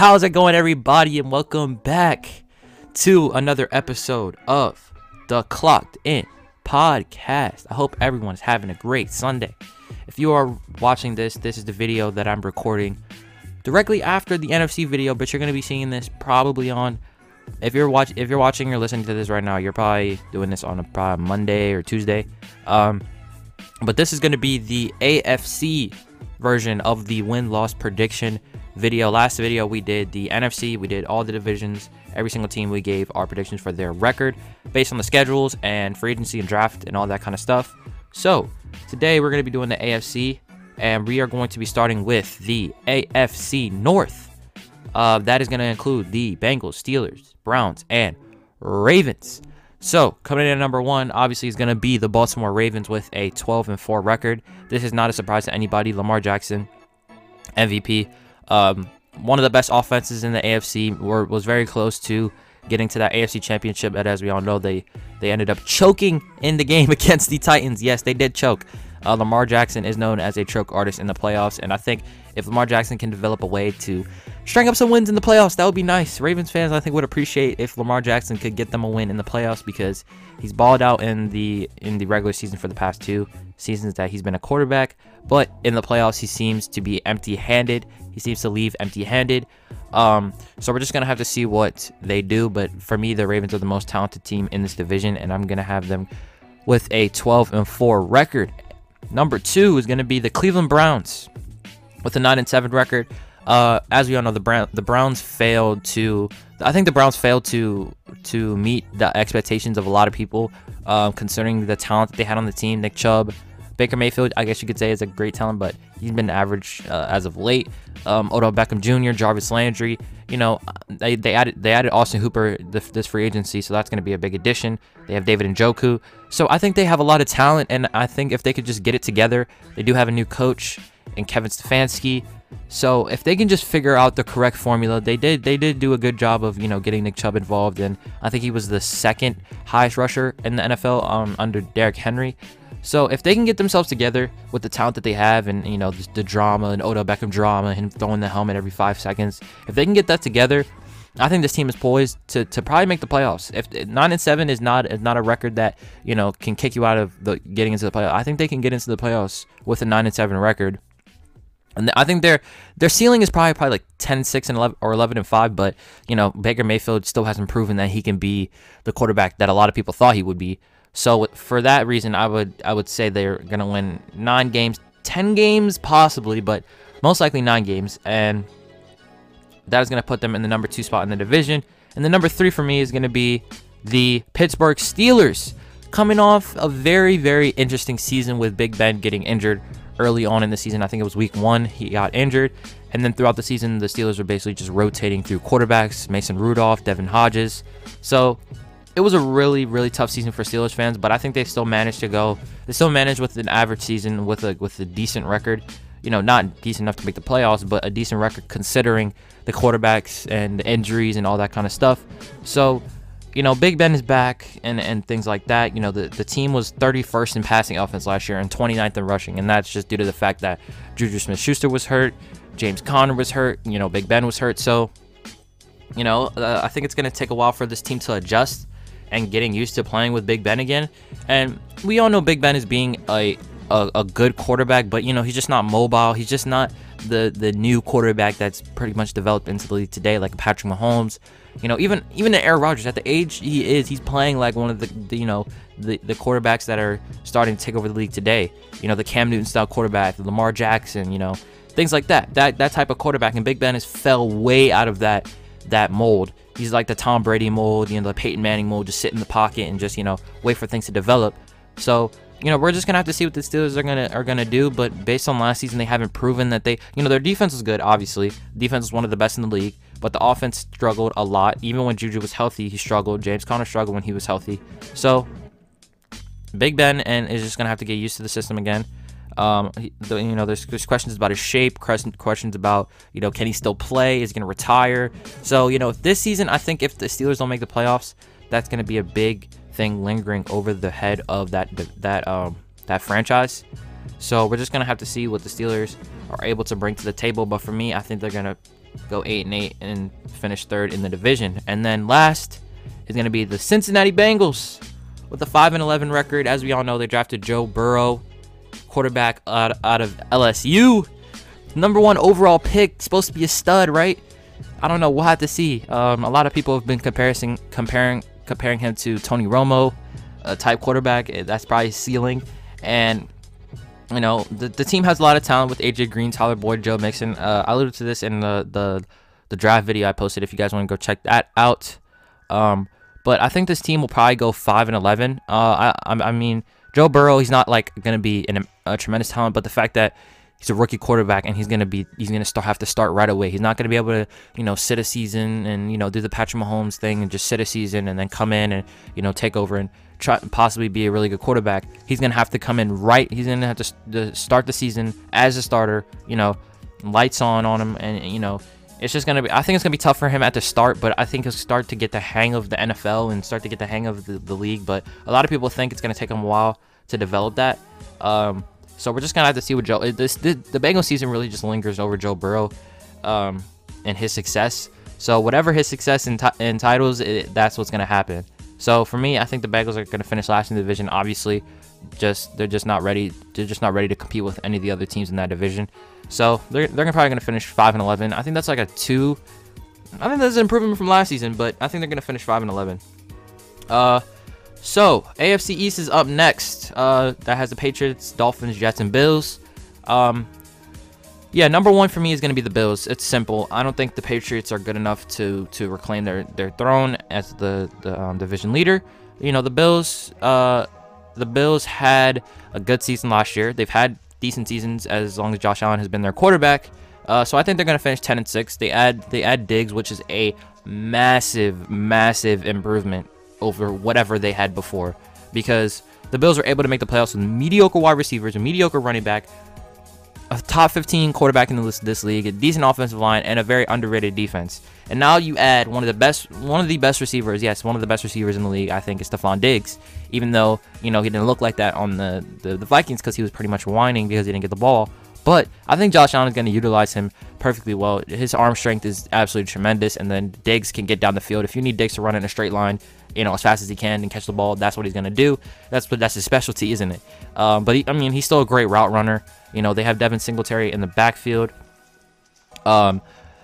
How's it going, everybody? And welcome back to another episode of the Clocked In Podcast. I hope everyone is having a great Sunday. If you are watching this, this is the video that I'm recording directly after the NFC video, but you're going to be seeing this probably on. If you're watch, if you're watching or listening to this right now, you're probably doing this on a Monday or Tuesday. Um, but this is going to be the AFC version of the win-loss prediction video. Last video we did the NFC, we did all the divisions, every single team we gave our predictions for their record based on the schedules and free agency and draft and all that kind of stuff. So today we're going to be doing the AFC and we are going to be starting with the AFC North. Uh, that is going to include the Bengals, Steelers, Browns, and Ravens. So coming in at number one, obviously, is going to be the Baltimore Ravens with a 12 and 4 record. This is not a surprise to anybody. Lamar Jackson, MVP, um, one of the best offenses in the AFC, were, was very close to getting to that AFC Championship. But as we all know, they they ended up choking in the game against the Titans. Yes, they did choke. Uh, Lamar Jackson is known as a choke artist in the playoffs, and I think if Lamar Jackson can develop a way to string up some wins in the playoffs, that would be nice. Ravens fans, I think, would appreciate if Lamar Jackson could get them a win in the playoffs because he's balled out in the in the regular season for the past two seasons that he's been a quarterback, but in the playoffs he seems to be empty-handed. He seems to leave empty-handed. Um, so we're just gonna have to see what they do. But for me, the Ravens are the most talented team in this division, and I'm gonna have them with a 12 and 4 record. Number two is gonna be the Cleveland Browns with a 9 and 7 record. Uh, as we all know, the Brown the Browns failed to. I think the Browns failed to to meet the expectations of a lot of people, uh, considering the talent that they had on the team. Nick Chubb, Baker Mayfield, I guess you could say is a great talent, but he's been average uh, as of late. Um, Odell Beckham Jr., Jarvis Landry, you know, they, they added they added Austin Hooper this, free agency, so that's going to be a big addition. They have David and Njoku, so I think they have a lot of talent, and I think if they could just get it together, they do have a new coach and Kevin Stefanski. So if they can just figure out the correct formula, they did they did do a good job of you know getting Nick Chubb involved, and I think he was the second highest rusher in the NFL um, under Derrick Henry. So if they can get themselves together with the talent that they have, and you know the, the drama and Odell Beckham drama, and him throwing the helmet every five seconds, if they can get that together, I think this team is poised to, to probably make the playoffs. If nine and seven is not is not a record that you know can kick you out of the getting into the playoffs, I think they can get into the playoffs with a nine and seven record. And I think their their ceiling is probably probably like 10, 6, and 11 or 11 and 5, but you know, Baker Mayfield still hasn't proven that he can be the quarterback that a lot of people thought he would be. So for that reason, I would I would say they're gonna win nine games, ten games possibly, but most likely nine games, and that is gonna put them in the number two spot in the division. And the number three for me is gonna be the Pittsburgh Steelers, coming off a very very interesting season with Big Ben getting injured early on in the season. I think it was week one he got injured, and then throughout the season the Steelers were basically just rotating through quarterbacks: Mason Rudolph, Devlin Hodges. So it was a really really tough season for Steelers fans, but I think they still managed to go. They still managed with an average season with a with a decent record. You know, not decent enough to make the playoffs, but a decent record considering the quarterbacks and the injuries and all that kind of stuff. So, you know, Big Ben is back and and things like that. You know, the the team was 31st in passing offense last year and 29th in rushing, and that's just due to the fact that Juju Smith-Schuster was hurt, James Conner was hurt, you know, Big Ben was hurt. So, you know, uh, I think it's going to take a while for this team to adjust and getting used to playing with Big Ben again. And we all know Big Ben is being a, a, a good quarterback, but you know he's just not mobile. He's just not the the new quarterback that's pretty much developed into the league today, like Patrick Mahomes. You know, even even the Aaron Rodgers at the age he is, he's playing like one of the, the you know the, the quarterbacks that are starting to take over the league today. You know, the Cam Newton style quarterback, the Lamar Jackson. You know, things like that. That that type of quarterback, and Big Ben has fell way out of that that mold. He's like the Tom Brady mold, you know, the Peyton Manning mold, just sit in the pocket and just, you know, wait for things to develop. So, you know, we're just gonna have to see what the Steelers are gonna are gonna do. But based on last season, they haven't proven that they, you know, their defense is good. Obviously, defense is one of the best in the league, but the offense struggled a lot. Even when Juju was healthy, he struggled. James Conner struggled when he was healthy. So, Big Ben and is just gonna have to get used to the system again. Um, he, the, you know, there's, there's questions about his shape, questions about, you know, can he still play? Is he going to retire? So, you know, this season, I think if the Steelers don't make the playoffs, that's going to be a big thing lingering over the head of that that um that franchise. So we're just gonna have to see what the Steelers are able to bring to the table. But for me, I think they're gonna go eight and eight and finish third in the division. And then last is going to be the Cincinnati Bengals with a five and eleven record. As we all know, they drafted Joe Burrow, quarterback out, out of LSU, number one overall pick, supposed to be a stud, right? I don't know. We'll have to see. Um, a lot of people have been comparing comparing comparing him to Tony Romo, a type quarterback. That's probably ceiling. And you know, the, the team has a lot of talent with AJ Green, Tyler Boyd, Joe Mixon. Uh, I alluded to this in the, the the draft video I posted. If you guys want to go check that out, um, but I think this team will probably go five and eleven. Uh, I I mean, Joe Burrow, he's not like gonna be an, a tremendous talent, but the fact that he's a rookie quarterback and he's gonna be he's gonna start have to start right away. He's not gonna be able to you know sit a season and you know do the Patrick Mahomes thing and just sit a season and then come in and you know take over and try possibly be a really good quarterback. He's gonna have to come in right. He's gonna have to, to start the season as a starter. You know, lights on on him, and you know it's just gonna be. I think it's gonna be tough for him at the start, but I think he'll start to get the hang of the NFL and start to get the hang of the, the league. But a lot of people think it's gonna take him a while to develop that. Um, so we're just gonna have to see what Joe. This the, the Bengals season really just lingers over Joe Burrow, um, and his success. So whatever his success in, in titles, it, that's what's gonna happen. So for me, I think the Bengals are gonna finish last in the division. Obviously, just they're just not ready. They're just not ready to compete with any of the other teams in that division. So they're they're probably gonna finish five and eleven. I think that's like a two. I think that's an improvement from last season, but I think they're gonna finish five and eleven. Uh, so AFC East is up next. Uh, that has the Patriots, Dolphins, Jets, and Bills. Um, yeah, number one for me is going to be the Bills. It's simple. I don't think the Patriots are good enough to to reclaim their their throne as the the um, division leader. You know, the Bills. Uh, the Bills had a good season last year. They've had decent seasons as long as Josh Allen has been their quarterback. Uh, so I think they're going to finish 10 and 6. They add they add Diggs, which is a massive massive improvement over whatever they had before because the Bills were able to make the playoffs with mediocre wide receivers, a mediocre running back, a top 15 quarterback in this, this league, a decent offensive line, and a very underrated defense. And now you add one of the best, one of the best receivers. Yes, one of the best receivers in the league. I think is Stefon Diggs. Even though you know he didn't look like that on the the, the Vikings because he was pretty much whining because he didn't get the ball. But I think Josh Allen is going to utilize him perfectly well. His arm strength is absolutely tremendous, and then Diggs can get down the field. If you need Diggs to run in a straight line, you know, as fast as he can and catch the ball. That's what he's gonna do. That's what that's his specialty, isn't it? Um, but he, I mean, he's still a great route runner. You know, they have Devin Singletary in the backfield. Um,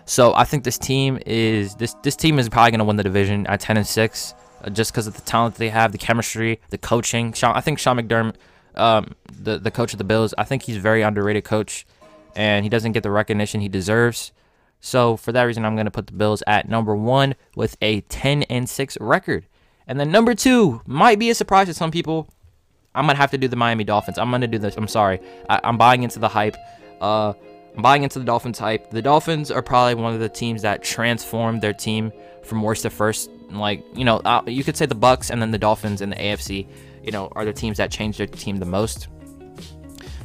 so I think this team is this this team is probably gonna win the division at 10 and six, uh, just because of the talent they have, the chemistry, the coaching. Sean, I think Sean McDermott, um, the the coach of the Bills, I think he's a very underrated coach, and he doesn't get the recognition he deserves. So for that reason, I'm going to put the Bills at number one with a 10 and 6 record. And then number two might be a surprise to some people. I'm gonna have to do the Miami Dolphins. I'm gonna do this. I'm sorry. I, am buying into the hype. Uh, I'm buying into the Dolphins hype. The Dolphins are probably one of the teams that transformed their team from worst to first. Like you know, uh, you could say the Bucks and then the Dolphins and the AFC. You know, are the teams that change their team the most.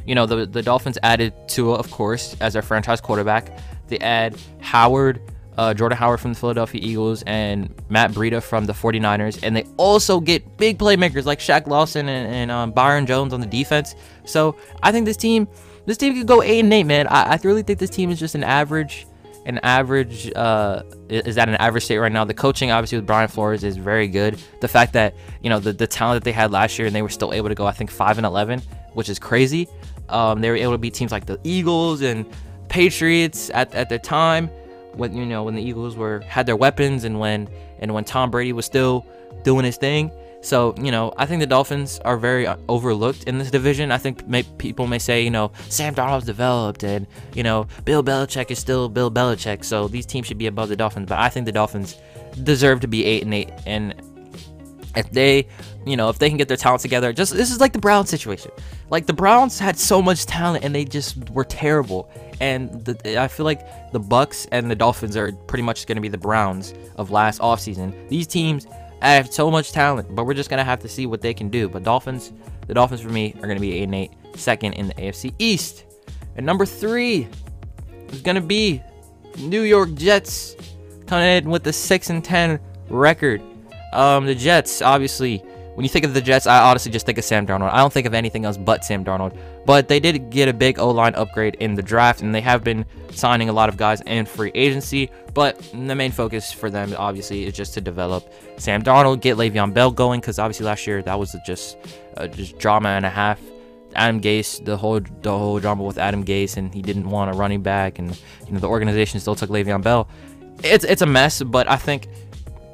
You know, the the Dolphins added Tua, of course, as their franchise quarterback. They add Howard uh, Jordan Howard from the Philadelphia Eagles and Matt Breida from the 49ers. And they also get big playmakers like Shaq Lawson and, and um, Byron Jones on the defense. So I think this team, this team could go eight and eight, man. I, I really think this team is just an average, an average. Uh, is at an average state right now. The coaching, obviously, with Brian Flores is very good. The fact that you know the, the talent that they had last year and they were still able to go, I think, five and eleven, which is crazy. Um, they were able to beat teams like the Eagles and Patriots at, at the time when you know when the Eagles were had their weapons and when and when Tom Brady was still doing his thing. So you know, I think the Dolphins are very uh, overlooked in this division. I think may, people may say, you know, Sam Darnold's developed, and you know, Bill Belichick is still Bill Belichick. So these teams should be above the Dolphins. But I think the Dolphins deserve to be eight and eight, and if they, you know, if they can get their talent together, just this is like the Browns situation. Like the Browns had so much talent and they just were terrible. And the, I feel like the Bucks and the Dolphins are pretty much going to be the Browns of last offseason. These teams have so much talent, but we're just to have to see what they can do. But Dolphins, the Dolphins for me are to be 8 and 8, second in the AFC East. And number 3 is to be New York Jets coming in with the 6 and 10 record. Um, the Jets, obviously, when you think of the Jets, I honestly just think of Sam Darnold. I don't think of anything else but Sam Darnold. But they did get a big O line upgrade in the draft, and they have been signing a lot of guys in free agency. But the main focus for them, obviously, is just to develop Sam Darnold, get Le'Veon Bell going, because obviously last year that was just uh, just drama and a half. Adam Gase, the whole the whole drama with Adam Gase, and he didn't want a running back, and you know the organization still took Le'Veon Bell. It's it's a mess, but I think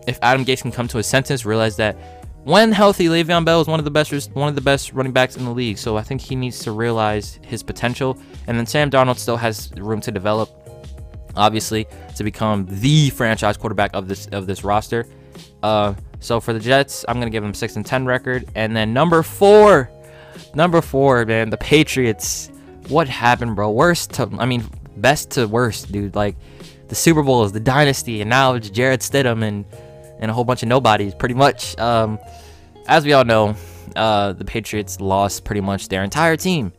if Adam Gase can come to a sentence, realize that when healthy, Le'Veon Bell is one of the best one of the best running backs in the league. So I think he needs to realize his potential. And then Sam Darnold still has room to develop, obviously, to become the franchise quarterback of this of this roster. Uh, so for the Jets, I'm gonna give them six and ten record. And then number four, number four, man, the Patriots. What happened, bro? Worst to, I mean, best to worst, dude. Like the Super Bowl is the dynasty, and now it's Jarrett Stidham and and a whole bunch of nobodies, pretty much. Um, as we all know, uh, the Patriots lost pretty much their entire team.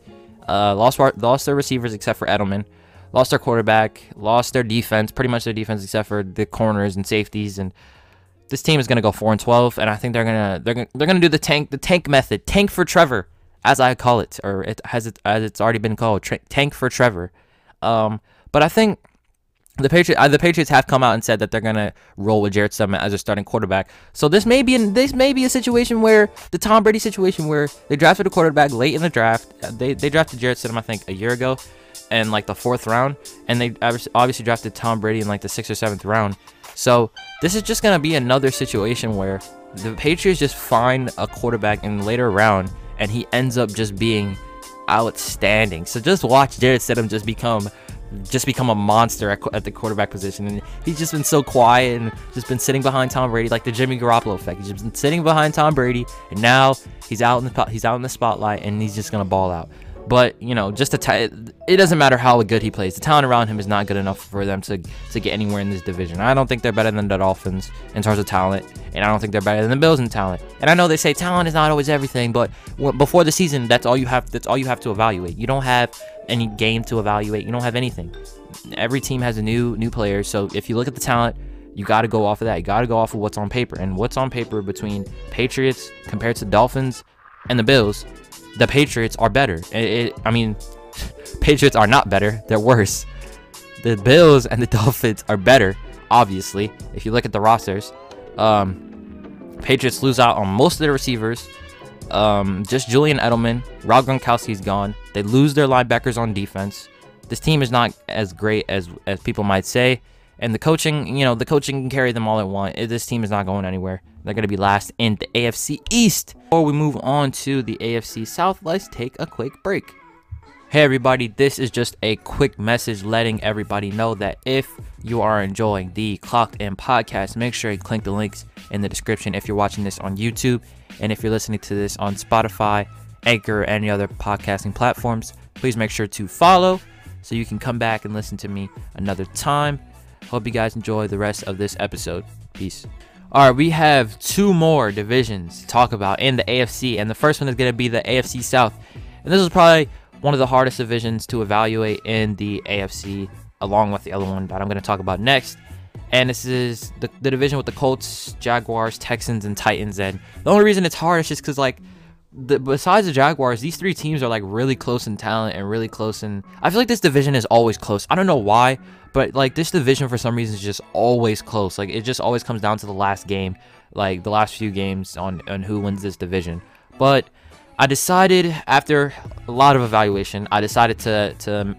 Uh, lost lost their receivers except for Edelman, lost their quarterback, lost their defense, pretty much their defense except for the corners and safeties. And this team is gonna go four and twelve, and I think they're gonna they're gonna they're gonna do the tank the tank method, tank for Trevor, as I call it, or it has it as it's already been called, tank for Trevor. Um, but I think the Patriots, uh, the Patriots have come out and said that they're gonna roll with Jarrett Stidham as a starting quarterback. So this may be in, this may be a situation where the Tom Brady situation where they drafted a quarterback late in the draft. Uh, they they drafted Jarrett Stidham I think a year ago, in like the fourth round, and they obviously drafted Tom Brady in like the sixth or seventh round. So this is just gonna be another situation where the Patriots just find a quarterback in the later round, and he ends up just being outstanding. So just watch Jarrett Stidham just become just become a monster at, at, the quarterback position. And he's just been so quiet and just been sitting behind Tom Brady, like the Jimmy Garoppolo effect. He's just been sitting behind Tom Brady, and now he's out in the he's out in the spotlight, and he's just gonna ball out. But you know, just the it doesn't matter how good he plays. The talent around him is not good enough for them to to get anywhere in this division. I don't think they're better than the Dolphins in terms of talent, and I don't think they're better than the Bills in talent. And I know they say talent is not always everything, but before the season, that's all you have. That's all you have to evaluate. You don't have any game to evaluate. You don't have anything. Every team has a new new player. So if you look at the talent, you got to go off of that. You got to go off of what's on paper. And what's on paper between Patriots compared to Dolphins and the Bills the Patriots are better. It, it, I mean, Patriots are not better; they're worse. The Bills and the Dolphins are better, obviously. If you look at the rosters, um, Patriots lose out on most of their receivers. Um, just Julian Edelman, Rob Gronkowski's gone. They lose their linebackers on defense. This team is not as great as as people might say. And the coaching, you know, the coaching can carry them all at once. This team is not going anywhere. They're going to be last in the AFC East. Before we move on to the AFC South, let's take a quick break. Hey everybody, this is just a quick message letting everybody know that if you are enjoying the Clocked In podcast, make sure you click the links in the description if you're watching this on YouTube and if you're listening to this on Spotify, Anchor, or any other podcasting platforms. Please make sure to follow so you can come back and listen to me another time. Hope you guys enjoy the rest of this episode. Peace. All right, we have two more divisions to talk about in the AFC, and the first one is going to be the AFC South. And this is probably one of the hardest divisions to evaluate in the AFC, along with the other one that I'm going to talk about next. And this is the, the division with the Colts, Jaguars, Texans, and Titans. And the only reason it's hard is just because, like, the, besides the Jaguars, these three teams are like really close in talent and really close in. I feel like this division is always close. I don't know why, but like this division for some reason is just always close. Like it just always comes down to the last game, like the last few games on on who wins this division. But I decided after a lot of evaluation, I decided to to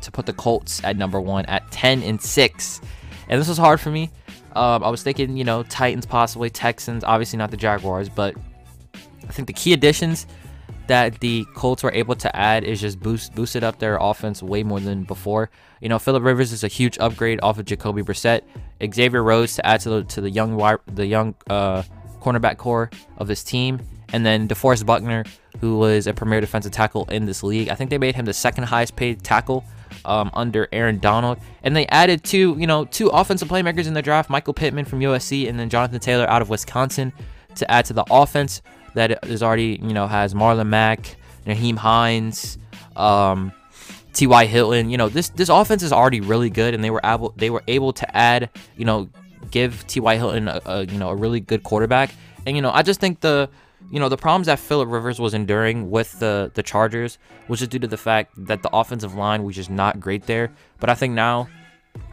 to put the Colts at number one at 10 and six, and this was hard for me. Um, I was thinking, you know, Titans possibly, Texans, obviously not the Jaguars, but I think the key additions that the Colts were able to add is just boost boosted up their offense way more than before. You know, Philip Rivers is a huge upgrade off of Jacoby Brissett. Xavier Rhodes to add to the to the young the young uh, cornerback core of this team, and then DeForest Buckner, who was a premier defensive tackle in this league. I think they made him the second highest paid tackle um, under Aaron Donald, and they added two you know two offensive playmakers in the draft: Michael Pittman from USC and then Jonathan Taylor out of Wisconsin to add to the offense that is already, you know, has Marlon Mack, Nyheim Hines, um, T.Y. Hilton. You know, this this offense is already really good, and they were able they were able to add, you know, give T.Y. Hilton a, a you know a really good quarterback And you know, I just think the you know the problems that Philip Rivers was enduring with the the Chargers was just due to the fact that the offensive line was just not great there. But I think now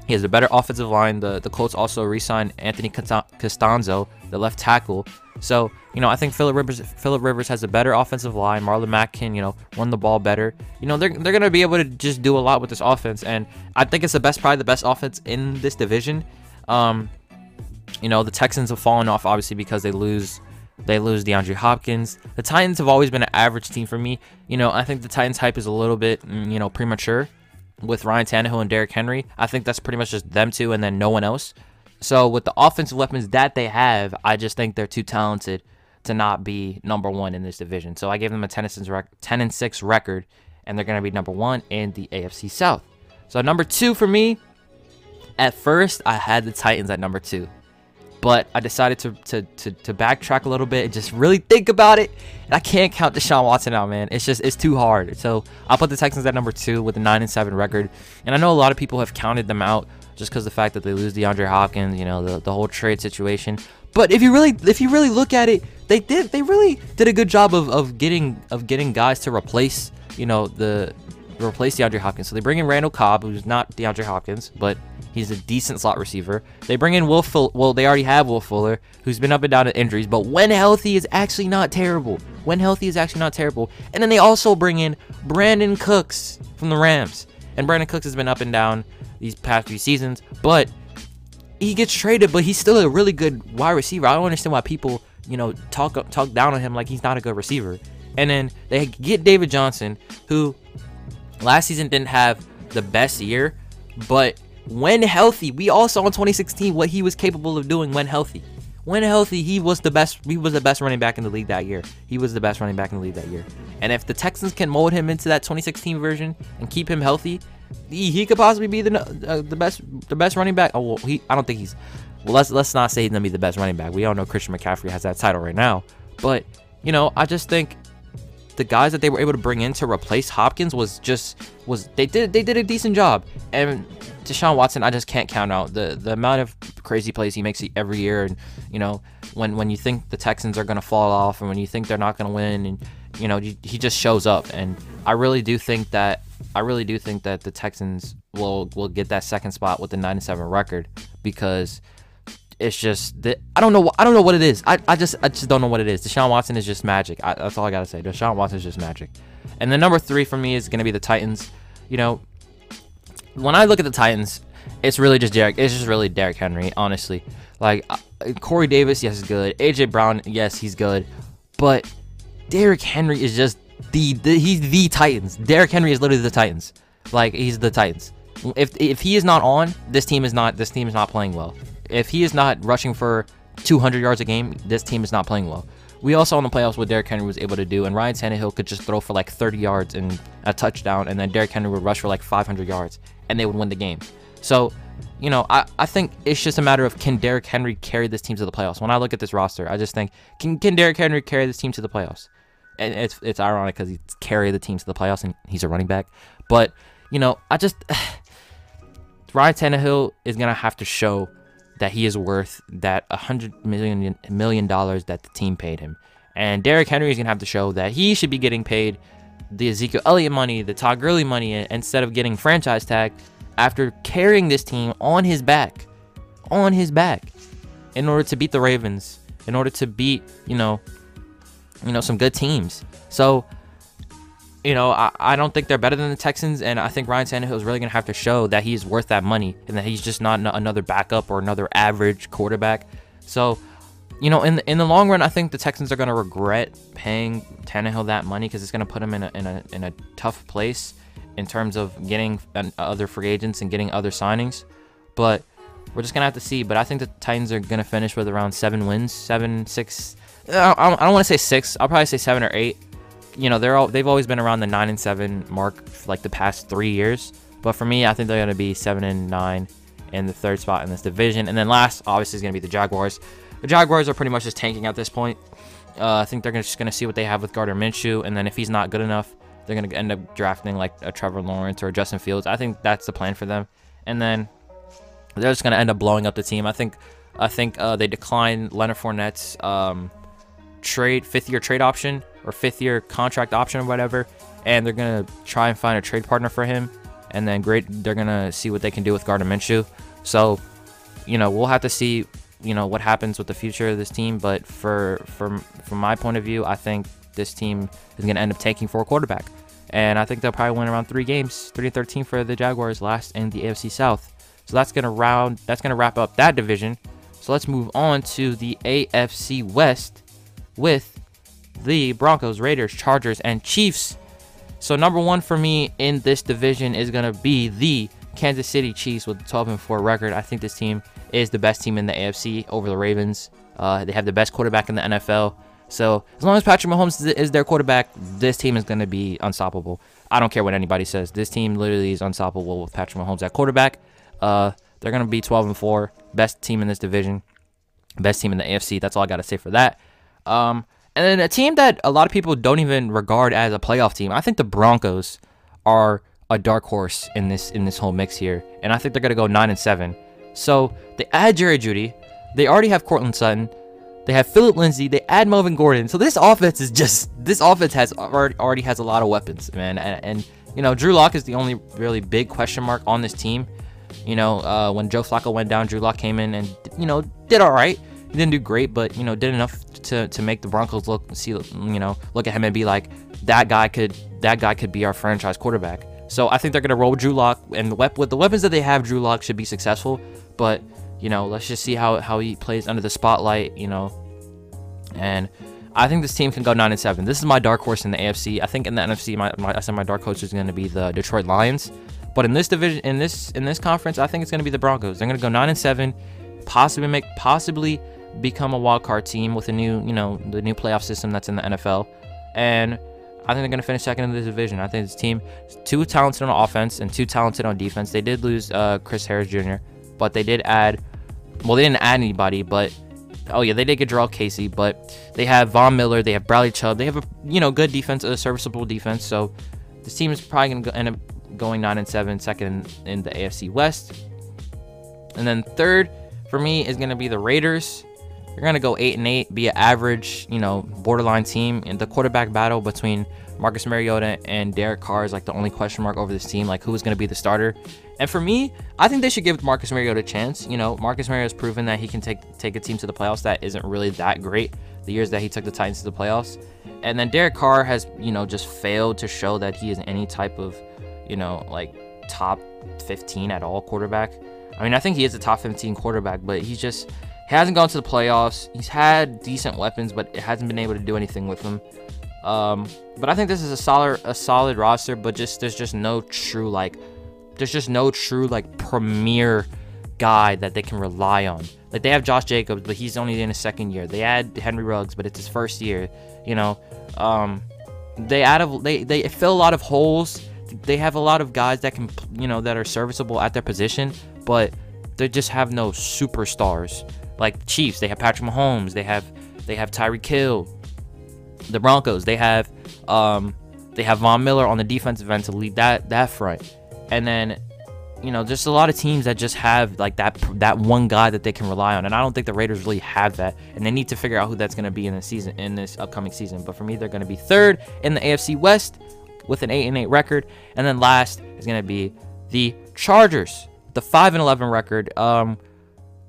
he has a better offensive line. The the Colts also re-signed Anthony Castonzo, the left tackle. So you know I think Philip Rivers Philip Rivers has a better offensive line. Marlon Mack can you know run the ball better. You know they're they're gonna be able to just do a lot with this offense, and I think it's the best probably the best offense in this division. Um, you know the Texans have fallen off obviously because they lose they lose DeAndre Hopkins. The Titans have always been an average team for me. You know, I think the Titans hype is a little bit, mm, you know, premature with Ryan Tannehill and Derrick Henry. I think that's pretty much just them two and then no one else. So with the offensive weapons that they have, I just think they're too talented to not be number one in this division. So I gave them a 10 and 10 and 6 record, and they're going to be number one in the AFC South. So number two for me, at first I had the Titans at number two but I decided to, to, to, to, backtrack a little bit and just really think about it. And I can't count Deshaun Watson out, man. It's just it's too hard. So I'll put the Texans at number two with a nine and seven record. And I know a lot of people have counted them out just because the fact that they lose DeAndre Hopkins, you know, the, the whole trade situation. But if you really if you really look at it, they did they really did a good job of, of getting of getting guys to replace, you know, the replace DeAndre Hopkins. So they bring in Randall Cobb, who's not DeAndre Hopkins, but He's a decent slot receiver. They bring in Will Fuller. Well, they already have Will Fuller, who's been up and down with injuries, but when healthy is actually not terrible. When healthy is actually not terrible. And then they also bring in Brandin Cooks from the Rams. And Brandin Cooks has been up and down these past few seasons, but he gets traded, but he's still a really good wide receiver. I don't understand why people, you know, talk talk down on him like he's not a good receiver. And then they get David Johnson, who last season didn't have the best year, but when healthy. We all saw in 2016 what he was capable of doing when healthy. When healthy, he was the best. He was the best running back in the league that year. He was the best running back in the league that year. And if the Texans can mold him into that 2016 version and keep him healthy, he, he could possibly be the uh, the best the best running back. Oh, well, he I don't think he's. Well, let's let's not say he's gonna be the best running back. We all know Christian McCaffrey has that title right now. But you know, I just think the guys that they were able to bring in to replace Hopkins was just was they did they did a decent job. And Deshaun Watson, I just can't count out the the amount of crazy plays he makes every year, and you know when when you think the Texans are gonna fall off, and when you think they're not gonna win, and you know he just shows up, and I really do think that I really do think that the Texans will will get that second spot with the nine and seven record because it's just that I don't know I don't know what it is. I, I just I just don't know what it is. Deshaun Watson is just magic. I, that's all I gotta say. Deshaun Watson is just magic. And the number three for me is gonna be the Titans. You know, when I look at the Titans, it's really just Derrick. It's just really Derrick Henry, honestly. Like uh, Corey Davis, yes, is good. AJ Brown, yes, he's good. But Derrick Henry is just the, the he's the Titans. Derrick Henry is literally the Titans. Like he's the Titans. If if he is not on, this team is not this team is not playing well. If he is not rushing for 200 yards a game, this team is not playing well. We all saw in the playoffs what Derrick Henry was able to do, and Ryan Tannehill could just throw for like 30 yards and a touchdown, and then Derrick Henry would rush for like 500 yards, and they would win the game. So, you know, I, I think it's just a matter of can Derrick Henry carry this team to the playoffs. When I look at this roster, I just think can can Derrick Henry carry this team to the playoffs? And it's it's ironic because he carried the team to the playoffs and he's a running back. But you know, I just Ryan Tannehill is gonna have to show that he is worth that hundred million million dollars that the team paid him. And Derrick Henry is gonna have to show that he should be getting paid the Ezekiel Elliott money, the Todd Gurley money, instead of getting franchise tag after carrying this team on his back, on his back, in order to beat the Ravens, in order to beat you know, you know some good teams. So you know, I, I don't think they're better than the Texans, and I think Ryan Tannehill is really going to have to show that he's worth that money and that he's just not another backup or another average quarterback. So, you know, in the, in the long run, I think the Texans are going to regret paying Tannehill that money because it's going to put him in a, in, a, in a tough place in terms of getting other free agents and getting other signings. But we're just to have to see. But I think the Titans are to finish with around seven wins, seven, six. I don't, don't want to say six. I'll probably say seven or eight you know they're all they've always been around the nine and seven mark like the past three years. But for me, I think they're to be seven and nine in the third spot in this division. And then last, obviously, is to be the Jaguars. The Jaguars are pretty much just tanking at this point. Uh, I think they're just to see what they have with Gardner Minshew, and then if he's not good enough, they're going to end up drafting like a Trevor Lawrence or Justin Fields. I think that's the plan for them. And then they're just going to end up blowing up the team. I think I think uh, they declined Leonard Fournette's um, trade fifth year trade option or fifth year contract option or whatever, and they're gonna try and find a trade partner for him, and then great they're gonna see what they can do with Gardner Minshew. So, you know, we'll have to see, you know, what happens with the future of this team. But for from from my point of view, I think this team is gonna end up taking for a quarterback, and I think they'll probably win around three games, 3-13 for the Jaguars, last in the AFC South. So that's gonna round that's gonna wrap up that division. So let's move on to the AFC West with the Broncos, Raiders, Chargers, and Chiefs. So number one for me in this division is gonna be the Kansas City Chiefs with a 12 and 4 record. I think this team is the best team in the AFC over the Ravens. Uh, they have the best quarterback in the NFL. So as long as Patrick Mahomes is their quarterback, this team is going to be unstoppable. I don't care what anybody says. This team literally is unstoppable with Patrick Mahomes at quarterback. Uh, they're going to be 12 and 4, best team in this division, best team in the AFC. That's all I got to say for that. Um, and then a team that a lot of people don't even regard as a playoff team. I think the Broncos are a dark horse in this in this whole mix here, and I think they're going to go 9 and 7. So, they add Jerry Jeudy. They already have Courtland Sutton. They have Philip Lindsay. They add Melvin Gordon. So this offense is just this offense has already, already has a lot of weapons, man. And, and you know, Drew Lock is the only really big question mark on this team. You know, uh, when Joe Flacco went down, Drew Lock came in and you know did all right. He didn't do great, but you know did enough to to make the Broncos look see you know look at him and be like that guy could that guy could be our franchise quarterback. So I think they're gonna roll Drew Lock and with the weapons that they have, Drew Lock should be successful. But you know, let's just see how how he plays under the spotlight. You know, and I think this team can go nine and seven. This is my dark horse in the AFC. I think in the NFC, my, my I said my dark horse is going to be the Detroit Lions. But in this division, in this in this conference, I think it's going to be the Broncos. They're going to go nine and seven, possibly make possibly become a wild card team with a new you know the new playoff system that's in the NFL, and I think they're going to finish second in the division. I think this team is too talented on offense and too talented on defense. They did lose uh, Chris Harris Jr., but they did add. Well, they didn't add anybody, but oh yeah, they did get Jurrell Casey, but they have Von Miller, they have Bradley Chubb, they have a you know good defense, a serviceable defense. So this team is probably gonna end up going nine and seven, second in the AFC West, and then third for me is gonna be the Raiders. They're gonna go eight and eight, be an average, you know, borderline team. In the quarterback battle between Marcus Mariota and Derek Carr is like the only question mark over this team. Like who is gonna be the starter? And for me, I think they should give Marcus Mariota a chance. You know, Marcus Mariota has proven that he can take take a team to the playoffs that isn't really that great. The years that he took the Titans to the playoffs, and then Derek Carr has you know just failed to show that he is any type of you know like top 15 at all quarterback. I mean, I think he is a top 15 quarterback, but he's just hasn't gone to the playoffs. He's had decent weapons, but it hasn't been able to do anything with them. Um, but I think this is a solid a solid roster, but just there's just no true like there's just no true like premier guy that they can rely on. Like they have Josh Jacobs, but he's only in his second year. They add Henry Ruggs, but it's his first year. You know, um, they add a, they they fill a lot of holes. They have a lot of guys that can you know that are serviceable at their position, but they just have no superstars. Like Chiefs, they have Patrick Mahomes. They have they have Tyreek Hill. The Broncos, they have um, they have Von Miller on the defensive end to lead that that front. And then you know there's a lot of teams that just have like that that one guy that they can rely on. And i don't think the raiders really have that. And they need to figure out who that's going to be in the season in this upcoming season. But for me they're going to be third in the afc west with an 8 and 8 record. And then last is going to be the chargers the 5 and 11 record. Um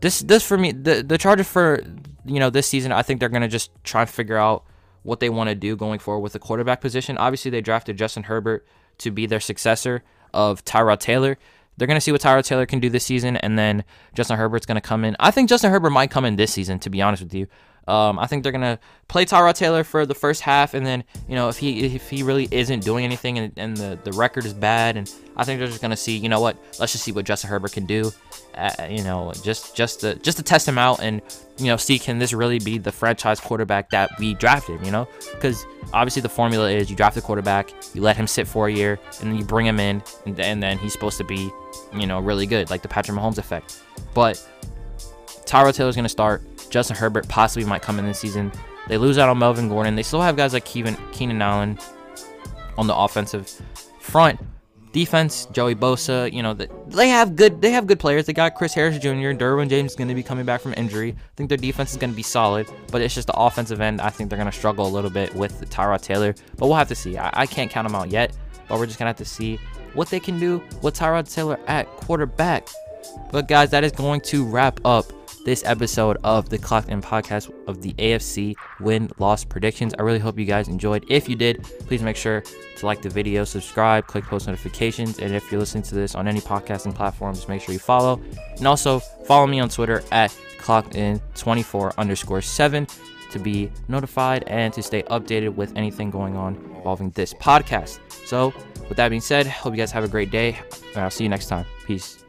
this this for me the the chargers for you know this season i think they're to just try and figure out what they want to do going forward with the quarterback position obviously they drafted justin herbert to be their successor of Tyrod Taylor. They're to see what Tyrod Taylor can do this season, and then Justin Herbert's to come in. I think Justin Herbert might come in this season, to be honest with you. Um, I think they're gonna play Tyrod Taylor for the first half, and then you know if he if he really isn't doing anything and, and the the record is bad, and I think they're just gonna see you know what let's just see what Justin Herbert can do, uh, you know just just to just to test him out and you know see can this really be the franchise quarterback that we drafted, you know because obviously the formula is you draft the quarterback, you let him sit for a year, and then you bring him in, and, and then he's supposed to be you know really good like the Patrick Mahomes effect, but Tyrod Taylor's gonna start. Justin Herbert possibly might come in this season. They lose out on Melvin Gordon. They still have guys like Keenan, Keenan Allen on the offensive front. Defense, Joey Bosa, you know, they have good they have good players. They got Chris Harris Jr., Derwin James is going to be coming back from injury. I think their defense is going to be solid, but it's just the offensive end. I think they're going to struggle a little bit with Tyrod Taylor, but we'll have to see. I, I can't count them out yet, but we're just going to have to see what they can do with Tyrod Taylor at quarterback. But guys, that is going to wrap up this episode of the Clocked In podcast of the AFC win loss predictions. I really hope you guys enjoyed. If you did, please make sure to like the video, subscribe, click post notifications, and if you're listening to this on any podcasting platforms, make sure you follow. And also follow me on Twitter at clocked in 24 underscore 7 to be notified and to stay updated with anything going on involving this podcast. So, with that being said, hope you guys have a great day, and I'll see you next time. Peace.